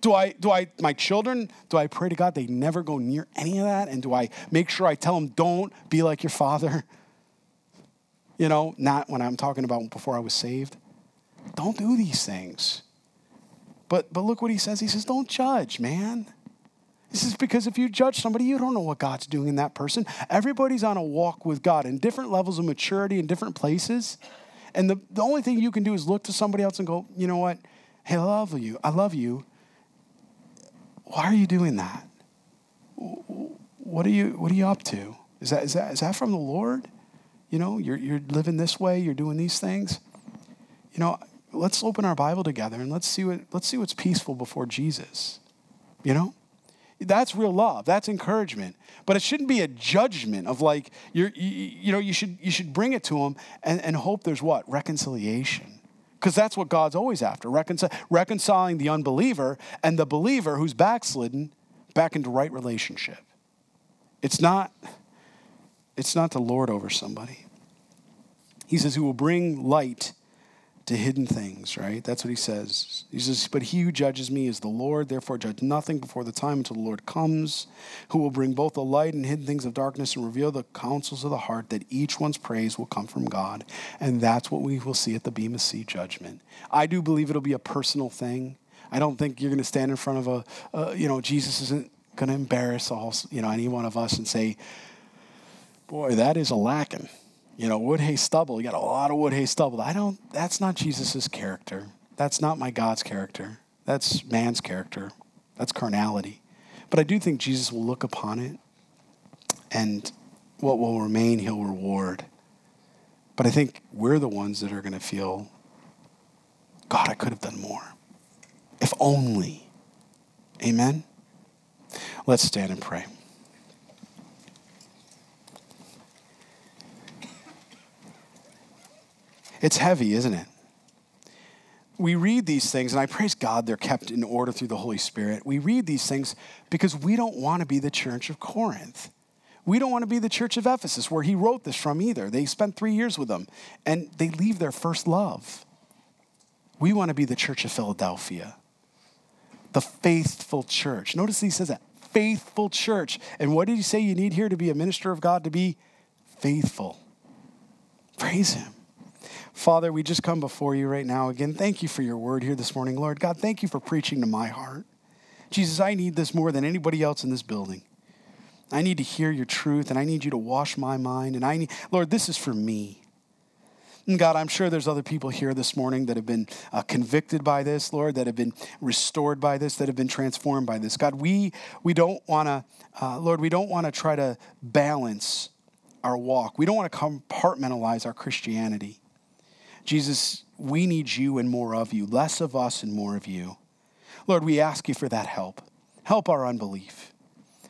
Do I, do I, my children, do I pray to God they never go near any of that? And do I make sure I tell them, don't be like your father? You know, not when I'm talking about before I was saved. Don't do these things. But, but look what he says. He says, don't judge, man. This is because if you judge somebody, you don't know what God's doing in that person. Everybody's on a walk with God in different levels of maturity in different places. And the, the only thing you can do is look to somebody else and go, you know what? Hey, I love you. I love you. Why are you doing that? What are you, what are you up to? Is that, is, that, is that from the Lord? You know, you're, you're living this way, you're doing these things. You know, let's open our Bible together and let's see, what, let's see what's peaceful before Jesus. You know? That's real love. That's encouragement. But it shouldn't be a judgment of like, you're, you, you know, you should, you should bring it to him and, and hope there's what? Reconciliation because that's what God's always after reconcil- reconciling the unbeliever and the believer who's backslidden back into right relationship. It's not, it's not to lord over somebody. He says, Who will bring light to hidden things, right? That's what he says. He says, But he who judges me is the Lord, therefore judge nothing before the time until the Lord comes, who will bring both the light and hidden things of darkness and reveal the counsels of the heart, that each one's praise will come from God. And that's what we will see at the Bema Seat judgment. I do believe it'll be a personal thing. I don't think you're going to stand in front of a, uh, you know, Jesus isn't going to embarrass all, you know, any one of us and say, boy, that is a lacking you know, wood, hay, stubble. You got a lot of wood, hay, stubble. I don't, that's not Jesus's character. That's not my God's character. That's man's character. That's carnality. But I do think Jesus will look upon it and what will remain, he'll reward. But I think we're the ones that are going to feel, God, I could have done more. If only. Amen? Let's stand and pray. It's heavy, isn't it? We read these things, and I praise God they're kept in order through the Holy Spirit. We read these things because we don't want to be the church of Corinth. We don't want to be the church of Ephesus, where he wrote this from either. They spent three years with them, and they leave their first love. We want to be the church of Philadelphia, the faithful church. Notice he says that faithful church. And what did he say you need here to be a minister of God? To be faithful. Praise him. Father, we just come before you right now again. Thank you for your word here this morning, Lord. God, thank you for preaching to my heart. Jesus, I need this more than anybody else in this building. I need to hear your truth and I need you to wash my mind. And I need, Lord, this is for me. And God, I'm sure there's other people here this morning that have been uh, convicted by this, Lord, that have been restored by this, that have been transformed by this. God, we, we don't want to, uh, Lord, we don't want to try to balance our walk. We don't want to compartmentalize our Christianity. Jesus, we need you and more of you, less of us and more of you. Lord, we ask you for that help. Help our unbelief.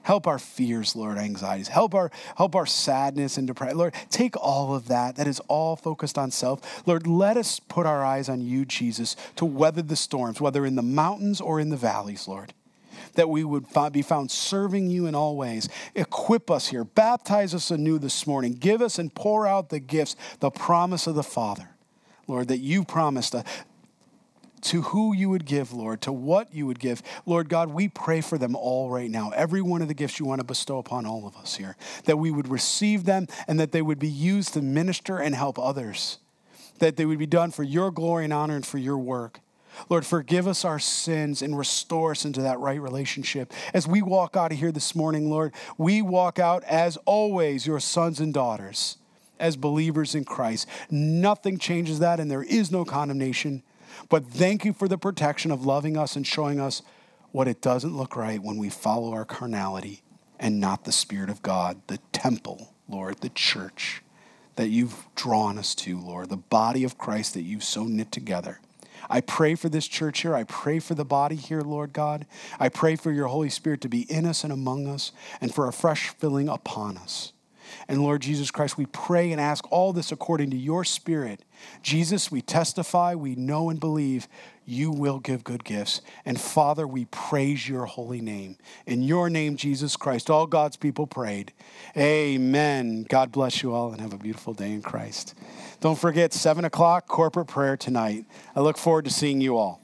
Help our fears, Lord, anxieties. Help our help our sadness and depression. Lord, take all of that that is all focused on self. Lord, let us put our eyes on you, Jesus, to weather the storms, whether in the mountains or in the valleys, Lord. That we would be found serving you in all ways. Equip us here. Baptize us anew this morning. Give us and pour out the gifts, the promise of the Father. Lord, that you promised uh, to who you would give, Lord, to what you would give. Lord God, we pray for them all right now. Every one of the gifts you want to bestow upon all of us here, that we would receive them and that they would be used to minister and help others, that they would be done for your glory and honor and for your work. Lord, forgive us our sins and restore us into that right relationship. As we walk out of here this morning, Lord, we walk out as always your sons and daughters, as believers in Christ. Nothing changes that, and there is no condemnation. But thank you for the protection of loving us and showing us what it doesn't look right when we follow our carnality and not the Spirit of God, the temple, Lord, the church that you've drawn us to, Lord, the body of Christ that you've so knit together. I pray for this church here. I pray for the body here, Lord God. I pray for your Holy Spirit to be in us and among us and for a fresh filling upon us. And Lord Jesus Christ, we pray and ask all this according to your Spirit. Jesus, we testify, we know and believe you will give good gifts. And Father, we praise your holy name. In your name, Jesus Christ, all God's people prayed. Amen. God bless you all and have a beautiful day in Christ. Don't forget, 7 o'clock corporate prayer tonight. I look forward to seeing you all.